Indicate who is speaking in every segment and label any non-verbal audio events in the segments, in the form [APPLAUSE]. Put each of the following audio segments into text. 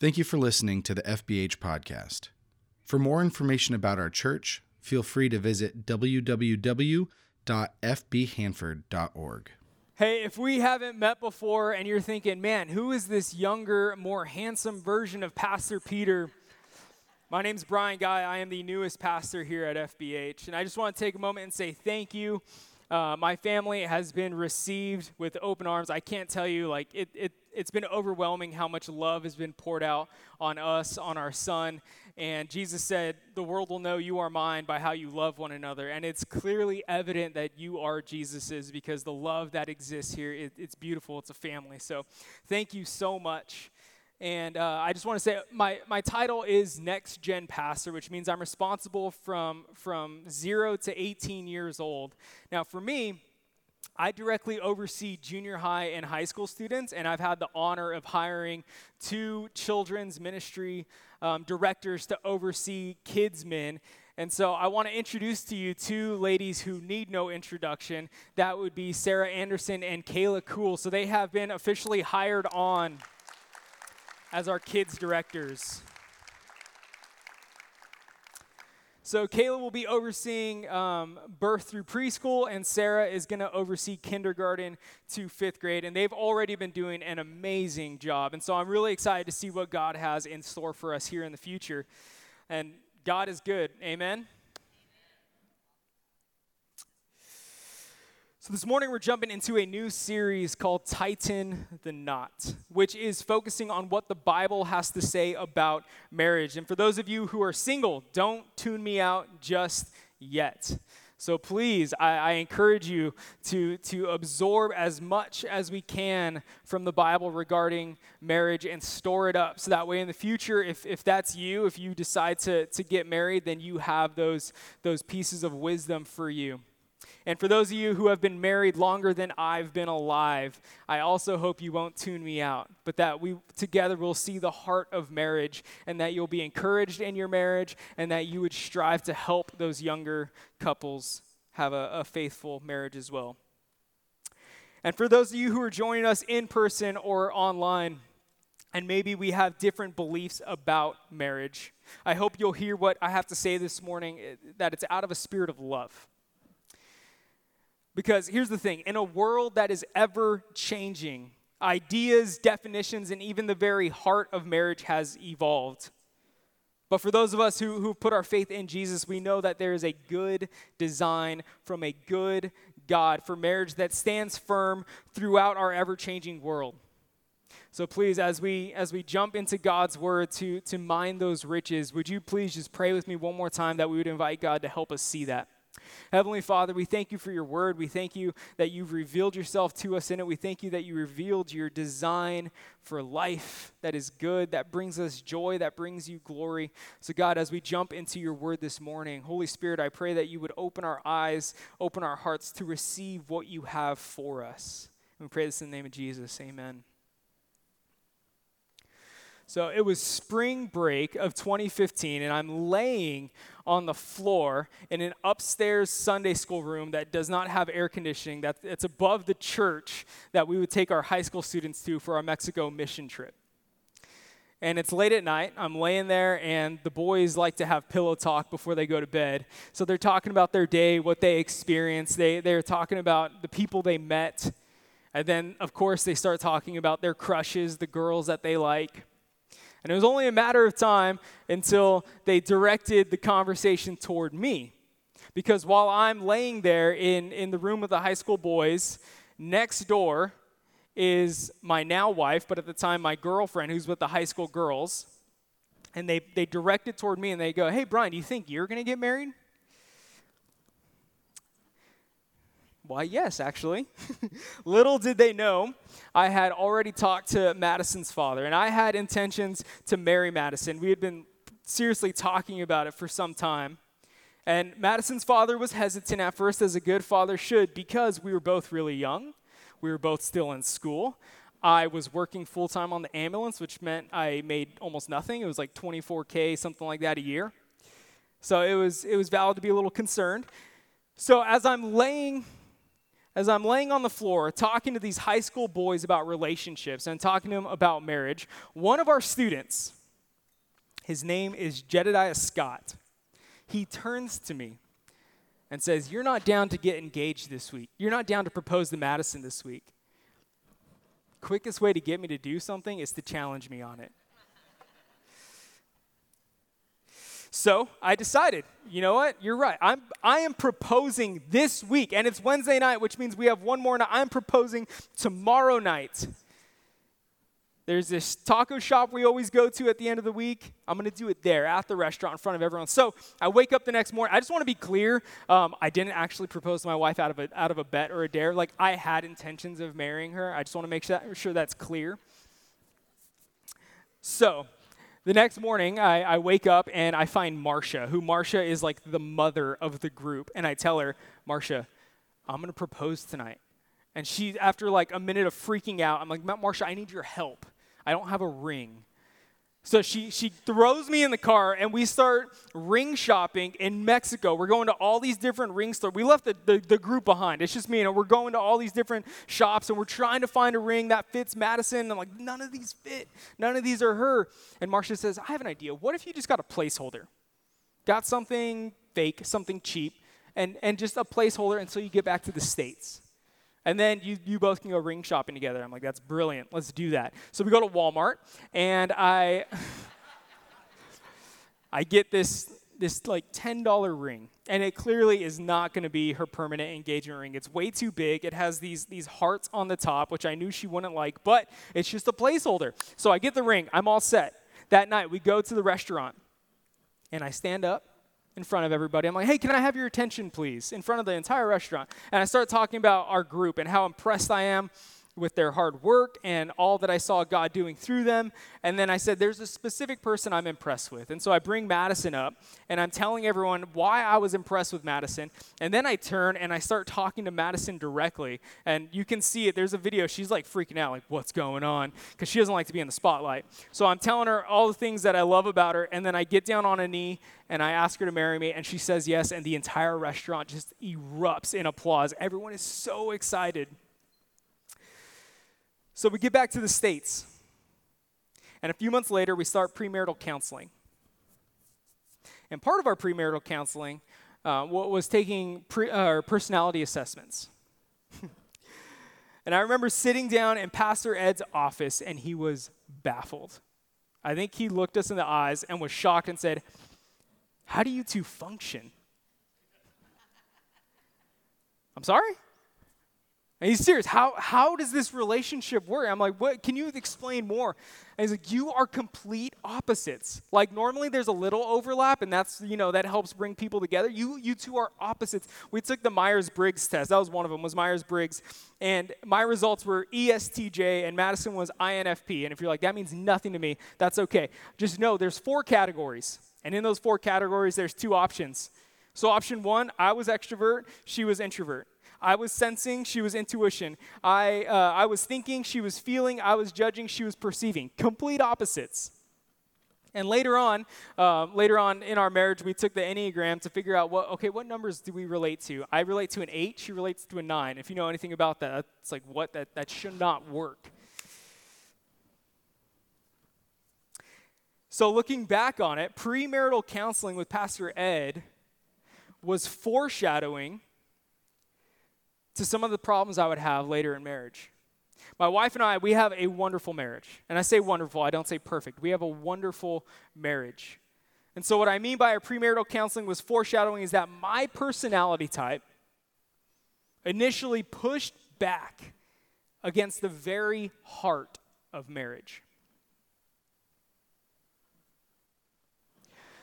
Speaker 1: Thank you for listening to the FBH podcast. For more information about our church, feel free to visit www.fbhanford.org.
Speaker 2: Hey, if we haven't met before and you're thinking, man, who is this younger, more handsome version of Pastor Peter? My name's Brian Guy. I am the newest pastor here at FBH. And I just want to take a moment and say thank you. Uh, my family has been received with open arms. I can't tell you, like, it, it, it's been overwhelming how much love has been poured out on us, on our son. And Jesus said, The world will know you are mine by how you love one another. And it's clearly evident that you are Jesus's because the love that exists here, it, it's beautiful. It's a family. So thank you so much. And uh, I just want to say my, my title is Next Gen Pastor, which means I'm responsible from, from zero to 18 years old. Now, for me, I directly oversee junior high and high school students, and I've had the honor of hiring two children's ministry um, directors to oversee kids' men. And so I want to introduce to you two ladies who need no introduction. That would be Sarah Anderson and Kayla Cool. So they have been officially hired on as our kids directors. So Kayla will be overseeing um, birth through preschool, and Sarah is going to oversee kindergarten to fifth grade. And they've already been doing an amazing job. And so I'm really excited to see what God has in store for us here in the future. And God is good. Amen. So, this morning we're jumping into a new series called Tighten the Knot, which is focusing on what the Bible has to say about marriage. And for those of you who are single, don't tune me out just yet. So, please, I, I encourage you to, to absorb as much as we can from the Bible regarding marriage and store it up. So that way, in the future, if, if that's you, if you decide to, to get married, then you have those, those pieces of wisdom for you. And for those of you who have been married longer than I've been alive, I also hope you won't tune me out, but that we together will see the heart of marriage and that you'll be encouraged in your marriage and that you would strive to help those younger couples have a, a faithful marriage as well. And for those of you who are joining us in person or online, and maybe we have different beliefs about marriage, I hope you'll hear what I have to say this morning eh, that it's out of a spirit of love because here's the thing in a world that is ever changing, ideas, definitions, and even the very heart of marriage has evolved. But for those of us who, who put our faith in Jesus, we know that there is a good design from a good God for marriage that stands firm throughout our ever changing world. So please, as we as we jump into God's word to to mine those riches, would you please just pray with me one more time that we would invite God to help us see that? Heavenly Father, we thank you for your word. We thank you that you've revealed yourself to us in it. We thank you that you revealed your design for life that is good, that brings us joy, that brings you glory. So, God, as we jump into your word this morning, Holy Spirit, I pray that you would open our eyes, open our hearts to receive what you have for us. And we pray this in the name of Jesus. Amen. So it was spring break of 2015, and I'm laying on the floor in an upstairs Sunday school room that does not have air conditioning. That it's above the church that we would take our high school students to for our Mexico mission trip. And it's late at night. I'm laying there, and the boys like to have pillow talk before they go to bed. So they're talking about their day, what they experienced. They, they're talking about the people they met. And then, of course, they start talking about their crushes, the girls that they like. And it was only a matter of time until they directed the conversation toward me. Because while I'm laying there in, in the room with the high school boys, next door is my now wife, but at the time my girlfriend, who's with the high school girls. And they, they direct it toward me and they go, Hey, Brian, do you think you're going to get married? Why, yes, actually. [LAUGHS] Little did they know, I had already talked to Madison's father, and I had intentions to marry Madison. We had been seriously talking about it for some time. And Madison's father was hesitant at first, as a good father should, because we were both really young. We were both still in school. I was working full time on the ambulance, which meant I made almost nothing. It was like 24K, something like that a year. So it was, it was valid to be a little concerned. So as I'm laying as I'm laying on the floor talking to these high school boys about relationships and talking to them about marriage, one of our students, his name is Jedediah Scott, he turns to me and says, You're not down to get engaged this week. You're not down to propose to Madison this week. Quickest way to get me to do something is to challenge me on it. So I decided, you know what? You're right. I'm, I am proposing this week, and it's Wednesday night, which means we have one more night. I'm proposing tomorrow night. There's this taco shop we always go to at the end of the week. I'm going to do it there at the restaurant in front of everyone. So I wake up the next morning. I just want to be clear. Um, I didn't actually propose to my wife out of, a, out of a bet or a dare. Like, I had intentions of marrying her. I just want to make sure, that, sure that's clear. So the next morning, I, I wake up and I find Marcia, who Marcia is like the mother of the group. And I tell her, Marcia, I'm going to propose tonight. And she, after like a minute of freaking out, I'm like, Marcia, I need your help. I don't have a ring. So she, she throws me in the car and we start ring shopping in Mexico. We're going to all these different ring stores. We left the, the, the, group behind. It's just me and we're going to all these different shops and we're trying to find a ring that fits Madison. And I'm like, none of these fit. None of these are her. And Marcia says, I have an idea. What if you just got a placeholder? Got something fake, something cheap, and, and just a placeholder until you get back to the States. And then you, you both can go ring shopping together. I'm like, that's brilliant. Let's do that. So we go to Walmart, and I, [LAUGHS] I get this, this like $10 ring. And it clearly is not going to be her permanent engagement ring. It's way too big. It has these, these hearts on the top, which I knew she wouldn't like, but it's just a placeholder. So I get the ring. I'm all set. That night, we go to the restaurant, and I stand up, in front of everybody. I'm like, hey, can I have your attention, please? In front of the entire restaurant. And I start talking about our group and how impressed I am with their hard work and all that I saw God doing through them. And then I said, There's a specific person I'm impressed with. And so I bring Madison up and I'm telling everyone why I was impressed with Madison. And then I turn and I start talking to Madison directly. And you can see it. There's a video. She's like freaking out, like, What's going on? Because she doesn't like to be in the spotlight. So I'm telling her all the things that I love about her. And then I get down on a knee and I ask her to marry me. And she says yes. And the entire restaurant just erupts in applause. Everyone is so excited. So we get back to the States. And a few months later, we start premarital counseling. And part of our premarital counseling uh, was taking pre, uh, personality assessments. [LAUGHS] and I remember sitting down in Pastor Ed's office, and he was baffled. I think he looked us in the eyes and was shocked and said, How do you two function? [LAUGHS] I'm sorry? And he's serious. How, how does this relationship work? I'm like, what? Can you explain more? And he's like, you are complete opposites. Like normally there's a little overlap, and that's you know that helps bring people together. You you two are opposites. We took the Myers Briggs test. That was one of them. Was Myers Briggs, and my results were ESTJ, and Madison was INFP. And if you're like that means nothing to me, that's okay. Just know there's four categories, and in those four categories there's two options. So option one, I was extrovert, she was introvert. I was sensing, she was intuition. I, uh, I was thinking, she was feeling. I was judging, she was perceiving. Complete opposites. And later on, uh, later on in our marriage, we took the Enneagram to figure out what, okay, what numbers do we relate to? I relate to an eight, she relates to a nine. If you know anything about that, it's like, what? That, that should not work. So, looking back on it, premarital counseling with Pastor Ed was foreshadowing to some of the problems I would have later in marriage. My wife and I, we have a wonderful marriage. And I say wonderful, I don't say perfect. We have a wonderful marriage. And so, what I mean by our premarital counseling was foreshadowing is that my personality type initially pushed back against the very heart of marriage.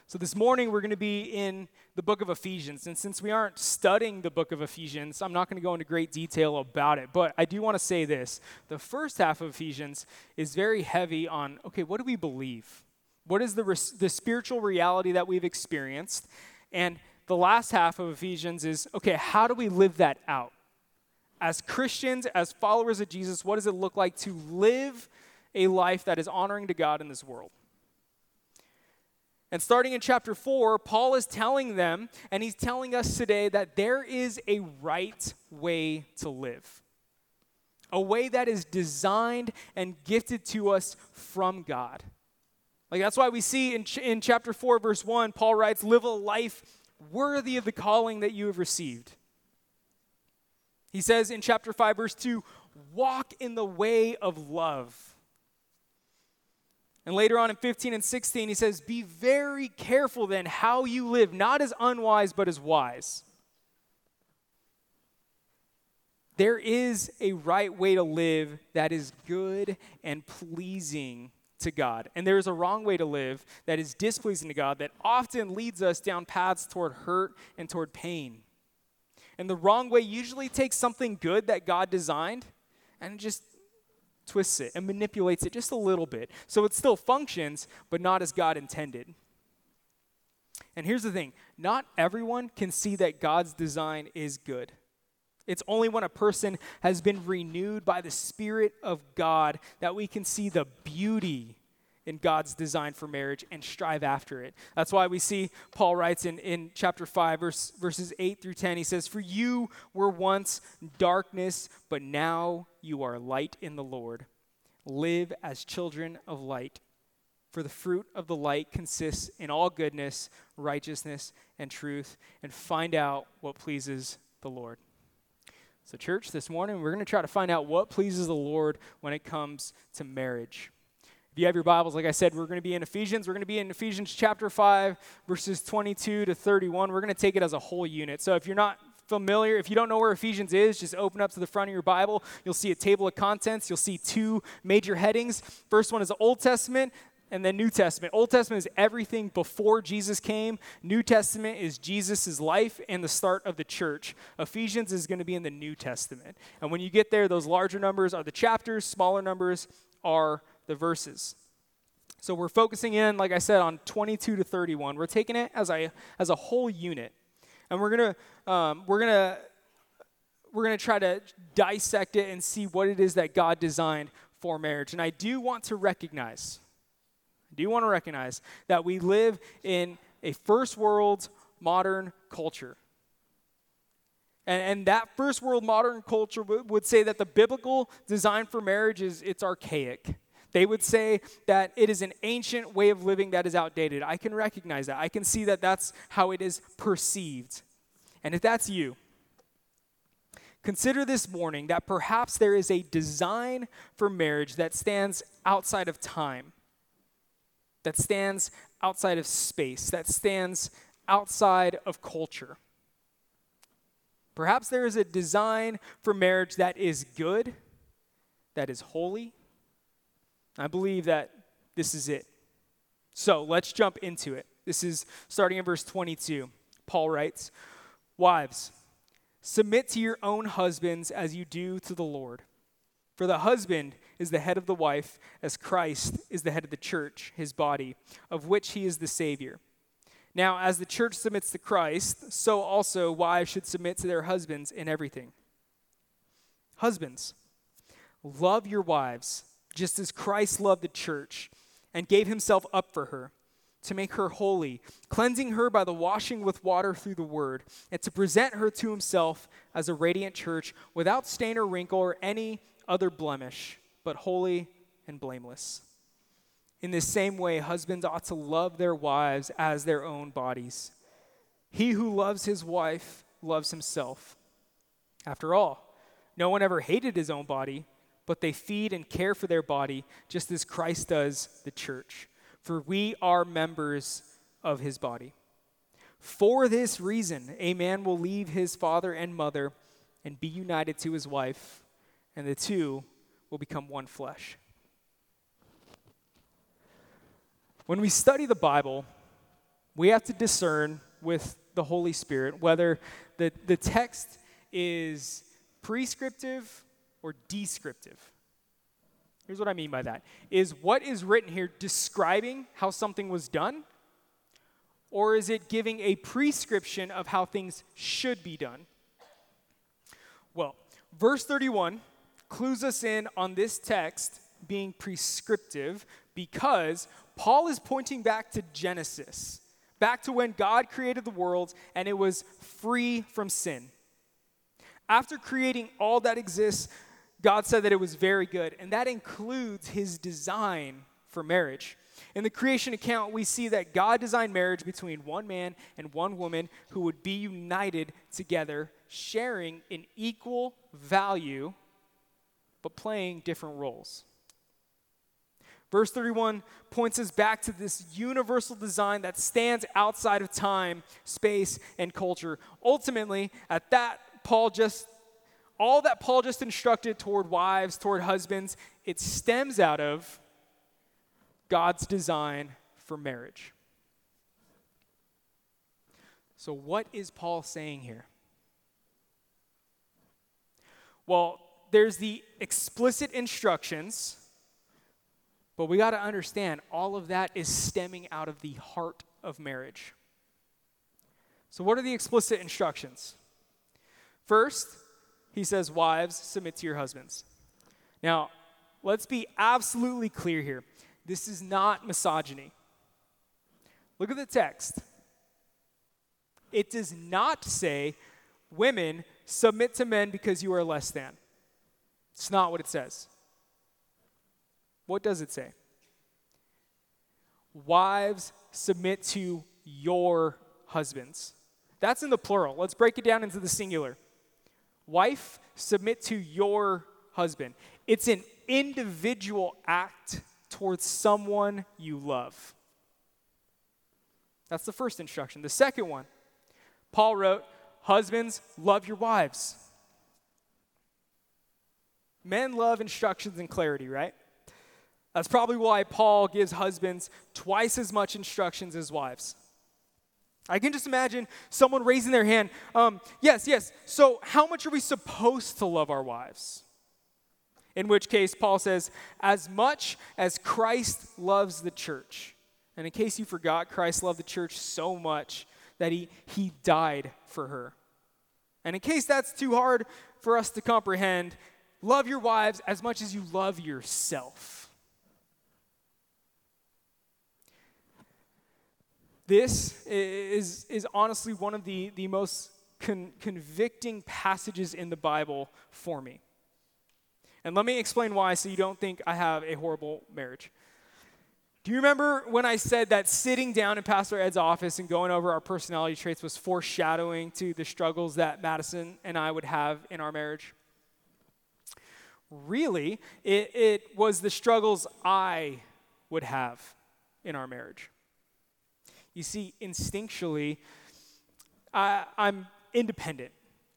Speaker 2: So, this morning we're going to be in the book of Ephesians. And since we aren't studying the book of Ephesians, I'm not going to go into great detail about it. But I do want to say this the first half of Ephesians is very heavy on okay, what do we believe? What is the, res- the spiritual reality that we've experienced? And the last half of Ephesians is okay, how do we live that out? As Christians, as followers of Jesus, what does it look like to live a life that is honoring to God in this world? And starting in chapter 4, Paul is telling them, and he's telling us today, that there is a right way to live. A way that is designed and gifted to us from God. Like that's why we see in, ch- in chapter 4, verse 1, Paul writes, Live a life worthy of the calling that you have received. He says in chapter 5, verse 2, Walk in the way of love and later on in 15 and 16, he says, Be very careful then how you live, not as unwise, but as wise. There is a right way to live that is good and pleasing to God. And there is a wrong way to live that is displeasing to God that often leads us down paths toward hurt and toward pain. And the wrong way usually takes something good that God designed and just twists it and manipulates it just a little bit. So it still functions, but not as God intended. And here's the thing not everyone can see that God's design is good. It's only when a person has been renewed by the Spirit of God that we can see the beauty in God's design for marriage and strive after it. That's why we see Paul writes in, in chapter 5, verse, verses 8 through 10, he says, For you were once darkness, but now you are light in the Lord. Live as children of light. For the fruit of the light consists in all goodness, righteousness, and truth, and find out what pleases the Lord. So, church, this morning we're going to try to find out what pleases the Lord when it comes to marriage. If you have your Bibles, like I said, we're going to be in Ephesians. We're going to be in Ephesians chapter 5, verses 22 to 31. We're going to take it as a whole unit. So if you're not familiar, if you don't know where Ephesians is, just open up to the front of your Bible. You'll see a table of contents. You'll see two major headings. First one is the Old Testament and then New Testament. Old Testament is everything before Jesus came. New Testament is Jesus' life and the start of the church. Ephesians is going to be in the New Testament. And when you get there, those larger numbers are the chapters, smaller numbers are the verses. So we're focusing in, like I said, on 22 to 31. We're taking it as a, as a whole unit. And we're going to, um, we're to, we're to try to dissect it and see what it is that God designed for marriage. And I do want to recognize, I do want to recognize that we live in a first world modern culture. And, and that first world modern culture w- would say that the biblical design for marriage is it's archaic. They would say that it is an ancient way of living that is outdated. I can recognize that. I can see that that's how it is perceived. And if that's you, consider this morning that perhaps there is a design for marriage that stands outside of time, that stands outside of space, that stands outside of culture. Perhaps there is a design for marriage that is good, that is holy, I believe that this is it. So let's jump into it. This is starting in verse 22. Paul writes Wives, submit to your own husbands as you do to the Lord. For the husband is the head of the wife, as Christ is the head of the church, his body, of which he is the Savior. Now, as the church submits to Christ, so also wives should submit to their husbands in everything. Husbands, love your wives just as Christ loved the church and gave himself up for her to make her holy, cleansing her by the washing with water through the word, and to present her to himself as a radiant church without stain or wrinkle or any other blemish, but holy and blameless. In the same way, husbands ought to love their wives as their own bodies. He who loves his wife loves himself. After all, no one ever hated his own body but they feed and care for their body just as Christ does the church. For we are members of his body. For this reason, a man will leave his father and mother and be united to his wife, and the two will become one flesh. When we study the Bible, we have to discern with the Holy Spirit whether the, the text is prescriptive or descriptive. Here's what I mean by that is what is written here describing how something was done or is it giving a prescription of how things should be done? Well, verse 31 clues us in on this text being prescriptive because Paul is pointing back to Genesis, back to when God created the world and it was free from sin. After creating all that exists, God said that it was very good, and that includes his design for marriage. In the creation account, we see that God designed marriage between one man and one woman who would be united together, sharing an equal value, but playing different roles. Verse 31 points us back to this universal design that stands outside of time, space, and culture. Ultimately, at that, Paul just, all that Paul just instructed toward wives, toward husbands, it stems out of God's design for marriage. So, what is Paul saying here? Well, there's the explicit instructions, but we got to understand all of that is stemming out of the heart of marriage. So, what are the explicit instructions? First, he says, Wives, submit to your husbands. Now, let's be absolutely clear here. This is not misogyny. Look at the text. It does not say, Women, submit to men because you are less than. It's not what it says. What does it say? Wives, submit to your husbands. That's in the plural. Let's break it down into the singular. Wife, submit to your husband. It's an individual act towards someone you love. That's the first instruction. The second one, Paul wrote, Husbands, love your wives. Men love instructions and clarity, right? That's probably why Paul gives husbands twice as much instructions as wives. I can just imagine someone raising their hand. Um, yes, yes. So, how much are we supposed to love our wives? In which case, Paul says, as much as Christ loves the church. And in case you forgot, Christ loved the church so much that he, he died for her. And in case that's too hard for us to comprehend, love your wives as much as you love yourself. This is, is honestly one of the, the most con- convicting passages in the Bible for me. And let me explain why so you don't think I have a horrible marriage. Do you remember when I said that sitting down in Pastor Ed's office and going over our personality traits was foreshadowing to the struggles that Madison and I would have in our marriage? Really, it, it was the struggles I would have in our marriage. You see, instinctually, I, I'm independent.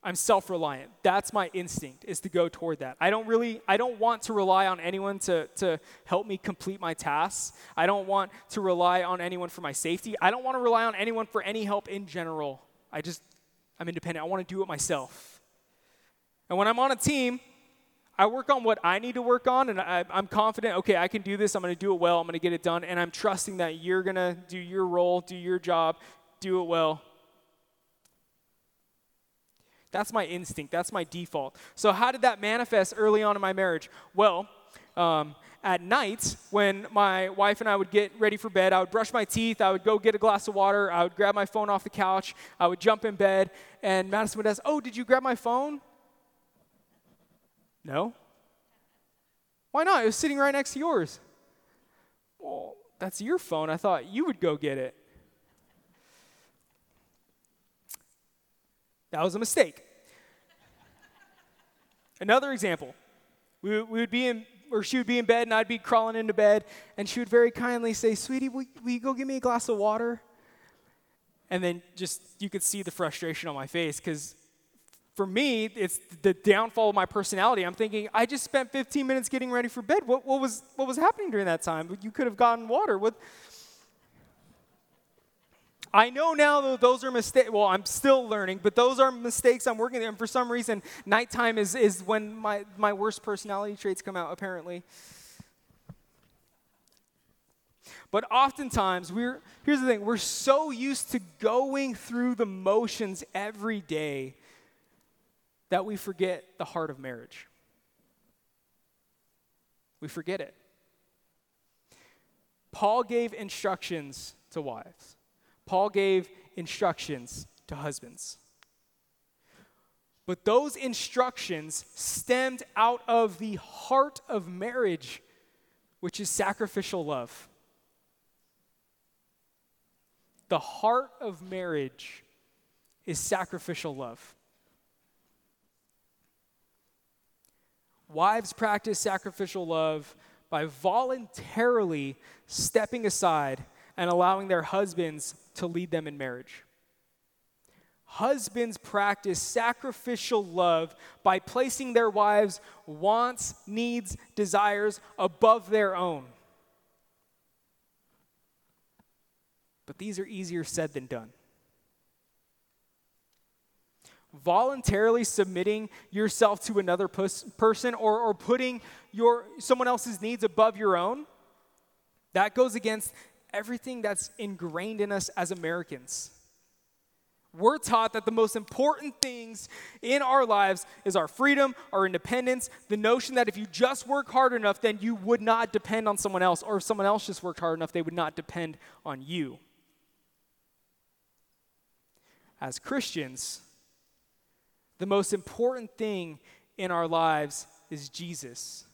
Speaker 2: I'm self-reliant. That's my instinct is to go toward that. I don't really I don't want to rely on anyone to to help me complete my tasks. I don't want to rely on anyone for my safety. I don't want to rely on anyone for any help in general. I just I'm independent. I want to do it myself. And when I'm on a team, I work on what I need to work on, and I, am confident, okay, I can do this. I'm going to do it well. I'm going to get it done. And I'm trusting that you're going to do your role, do your job, do it well, that's my instinct. That's my default. So, how did that manifest early on in my marriage? Well, um, at night, when my wife and I would get ready for bed, I would brush my teeth, I would go get a glass of water, I would grab my phone off the couch, I would jump in bed, and Madison would ask, Oh, did you grab my phone? No. Why not? It was sitting right next to yours. Well, that's your phone. I thought you would go get it. That was a mistake. Another example. We, we would be in, or she would be in bed, and I'd be crawling into bed, and she would very kindly say, Sweetie, will, will you go get me a glass of water? And then just, you could see the frustration on my face because for me, it's the downfall of my personality. I'm thinking, I just spent 15 minutes getting ready for bed. What, what, was, what was happening during that time? You could have gotten water. What, I know now that those are mistakes. Well, I'm still learning, but those are mistakes I'm working on. And for some reason, nighttime is, is when my, my worst personality traits come out, apparently. But oftentimes, we're, here's the thing we're so used to going through the motions every day that we forget the heart of marriage. We forget it. Paul gave instructions to wives, Paul gave instructions to husbands. But those instructions stemmed out of the heart of marriage, which is sacrificial love. The heart of marriage is sacrificial love. Wives practice sacrificial love by voluntarily stepping aside and allowing their husbands to lead them in marriage. Husbands practice sacrificial love by placing their wives' wants, needs, desires above their own. But these are easier said than done voluntarily submitting yourself to another pers- person or, or putting your someone else's needs above your own that goes against everything that's ingrained in us as americans we're taught that the most important things in our lives is our freedom, our independence, the notion that if you just work hard enough, then you would not depend on someone else, or if someone else just worked hard enough, they would not depend on you. As Christians, the most important thing in our lives is Jesus.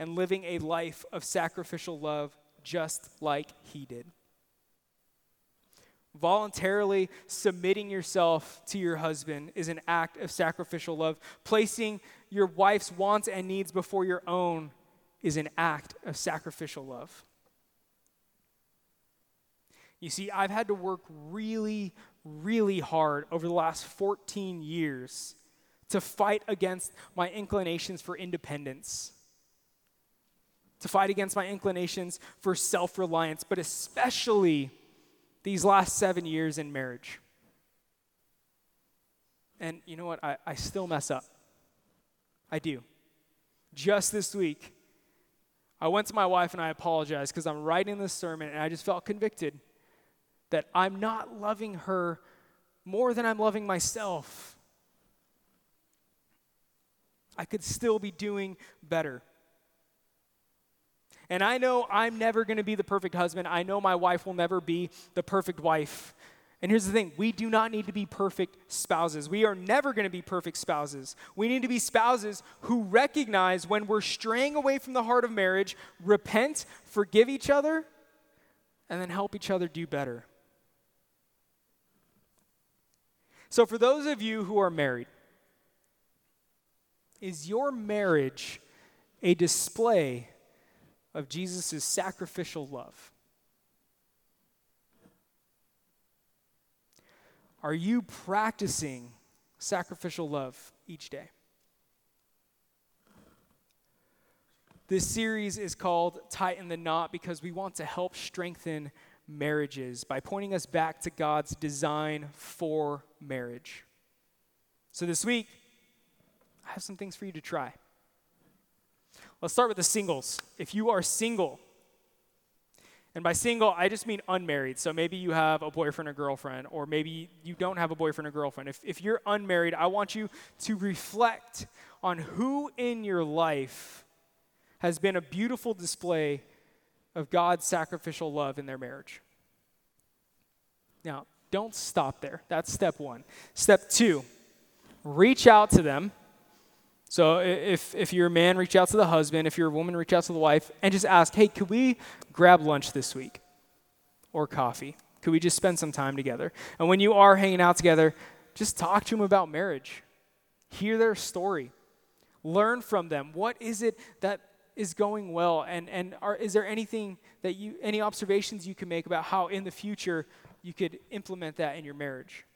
Speaker 2: And living a life of sacrificial love just like he did. Voluntarily submitting yourself to your husband is an act of sacrificial love. Placing your wife's wants and needs before your own is an act of sacrificial love. You see, I've had to work really, really hard over the last 14 years to fight against my inclinations for independence, to fight against my inclinations for self reliance, but especially these last seven years in marriage. And you know what? I, I still mess up. I do. Just this week, I went to my wife and I apologized because I'm writing this sermon and I just felt convicted that I'm not loving her more than I'm loving myself. I could still be doing better. And I know I'm never going to be the perfect husband. I know my wife will never be the perfect wife. And here's the thing we do not need to be perfect spouses. We are never going to be perfect spouses. We need to be spouses who recognize when we're straying away from the heart of marriage, repent, forgive each other, and then help each other do better. So, for those of you who are married, is your marriage a display of Jesus' sacrificial love? Are you practicing sacrificial love each day? This series is called Tighten the Knot because we want to help strengthen marriages by pointing us back to God's design for marriage. So this week, I have some things for you to try. Let's start with the singles. If you are single, and by single, I just mean unmarried. So maybe you have a boyfriend or girlfriend, or maybe you don't have a boyfriend or girlfriend. If, if you're unmarried, I want you to reflect on who in your life has been a beautiful display of God's sacrificial love in their marriage. Now, don't stop there. That's step one. Step two, reach out to them. So if, if you're a man, reach out to the husband. If you're a woman, reach out to the wife and just ask, hey, could we grab lunch this week? Or coffee? Could we just spend some time together? And when you are hanging out together, just talk to them about marriage. Hear their story. Learn from them. What is it that is going well? And, and are, is there anything that you, any observations you can make about how in the future you could implement that in your marriage?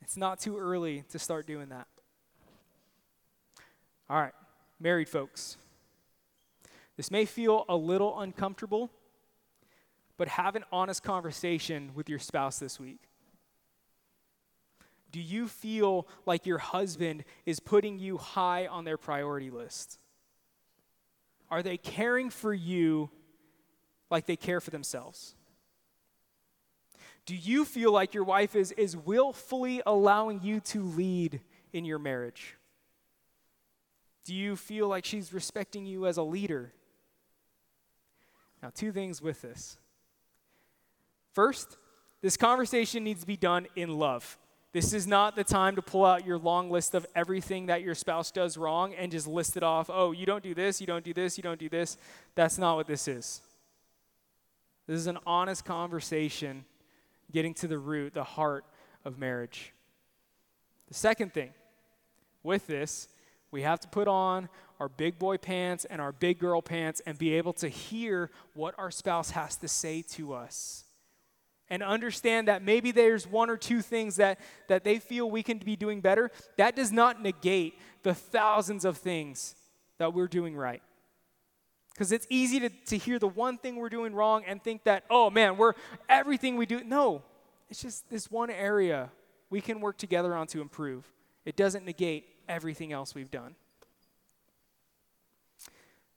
Speaker 2: It's not too early to start doing that. All right, married folks. This may feel a little uncomfortable, but have an honest conversation with your spouse this week. Do you feel like your husband is putting you high on their priority list? Are they caring for you like they care for themselves? Do you feel like your wife is, is willfully allowing you to lead in your marriage? Do you feel like she's respecting you as a leader? Now, two things with this. First, this conversation needs to be done in love. This is not the time to pull out your long list of everything that your spouse does wrong and just list it off. Oh, you don't do this, you don't do this, you don't do this. That's not what this is. This is an honest conversation getting to the root, the heart of marriage. The second thing with this, we have to put on our big boy pants and our big girl pants and be able to hear what our spouse has to say to us. And understand that maybe there's one or two things that, that they feel we can be doing better. That does not negate the thousands of things that we're doing right. Because it's easy to, to hear the one thing we're doing wrong and think that, oh man, we're everything we do. No, it's just this one area we can work together on to improve. It doesn't negate everything else we've done.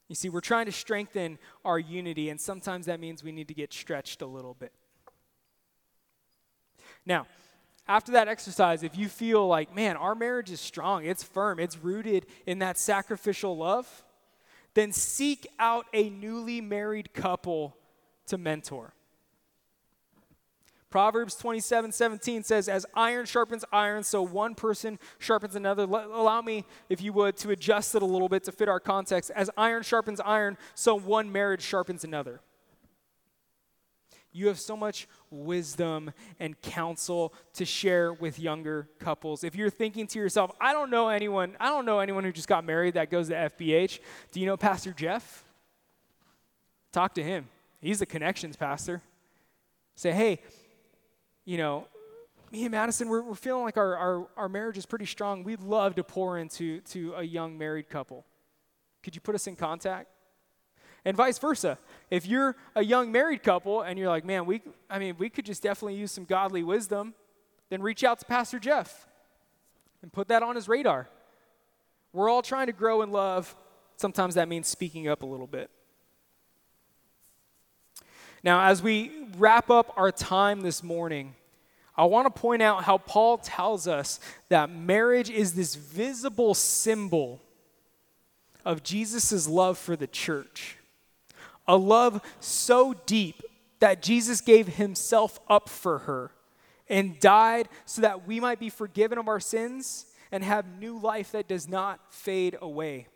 Speaker 2: You see, we're trying to strengthen our unity, and sometimes that means we need to get stretched a little bit. Now, after that exercise, if you feel like, man, our marriage is strong, it's firm, it's rooted in that sacrificial love, then seek out a newly married couple to mentor. Proverbs 27 17 says, As iron sharpens iron, so one person sharpens another. allow me, if you would, to adjust it a little bit to fit our context. As iron sharpens iron, so one marriage sharpens another. You have so much wisdom and counsel to share with younger couples. If you're thinking to yourself, I don't know anyone, I don't know anyone who just got married that goes to FBH. Do you know Pastor Jeff? Talk to him. He's the connections pastor. Say, hey, you know, me and Madison, we're, we're feeling like our, our, our marriage is pretty strong. We'd love to pour into to a young married couple. Could you put us in contact? And vice versa. If you're a young married couple and you're like, man, we, I mean, we could just definitely use some godly wisdom, then reach out to Pastor Jeff and put that on his radar. We're all trying to grow in love. Sometimes that means speaking up a little bit. Now, as we wrap up our time this morning, I want to point out how Paul tells us that marriage is this visible symbol of Jesus' love for the church a love so deep that Jesus gave himself up for her and died so that we might be forgiven of our sins and have new life that does not fade away.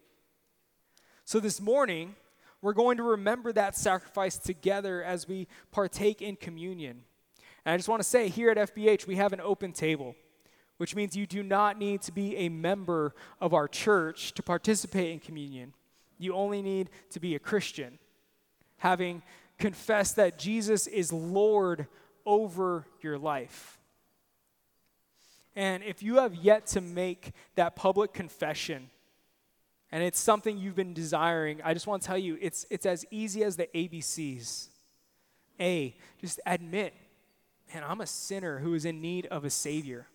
Speaker 2: So this morning, we're going to remember that sacrifice together as we partake in communion. And I just want to say here at FBH, we have an open table, which means you do not need to be a member of our church to participate in communion. You only need to be a Christian having confessed that Jesus is Lord over your life. And if you have yet to make that public confession, and it's something you've been desiring, I just want to tell you it's, it's as easy as the ABCs. A, just admit, man, I'm a sinner who is in need of a Savior.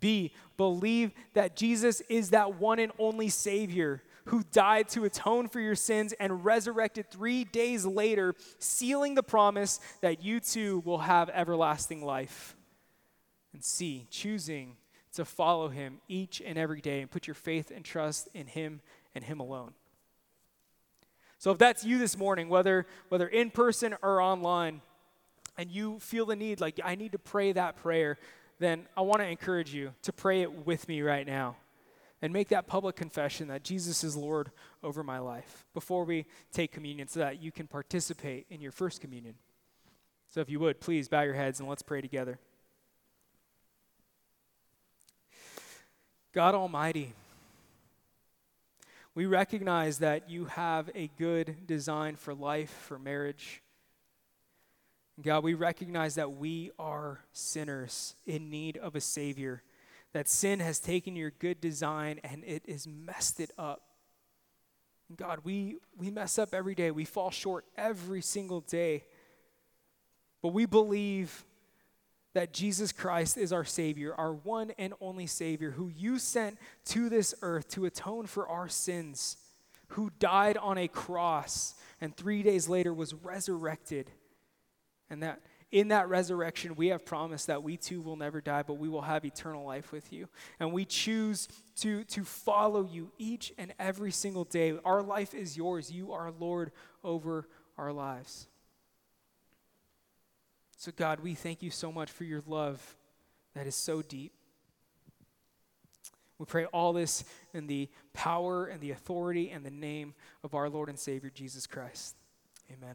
Speaker 2: B, believe that Jesus is that one and only Savior who died to atone for your sins and resurrected three days later, sealing the promise that you too will have everlasting life. And C, choosing to follow him each and every day and put your faith and trust in him and him alone. So if that's you this morning, whether whether in person or online, and you feel the need like I need to pray that prayer, then I want to encourage you to pray it with me right now and make that public confession that Jesus is Lord over my life before we take communion so that you can participate in your first communion. So, if you would, please bow your heads and let's pray together. God Almighty, we recognize that you have a good design for life, for marriage. God, we recognize that we are sinners in need of a Savior that sin has taken your good design and it has messed it up. God, we, we mess up every day. We fall short every single day. But we believe that Jesus Christ is our Savior, our one and only Savior, who you sent to this earth to atone for our sins, who died on a cross and three days later was resurrected. And that in that resurrection, we have promised that we too will never die, but we will have eternal life with you. And we choose to, to follow you each and every single day. Our life is yours. You are Lord over our lives. So, God, we thank you so much for your love that is so deep. We pray all this in the power and the authority and the name of our Lord and Savior, Jesus Christ. Amen.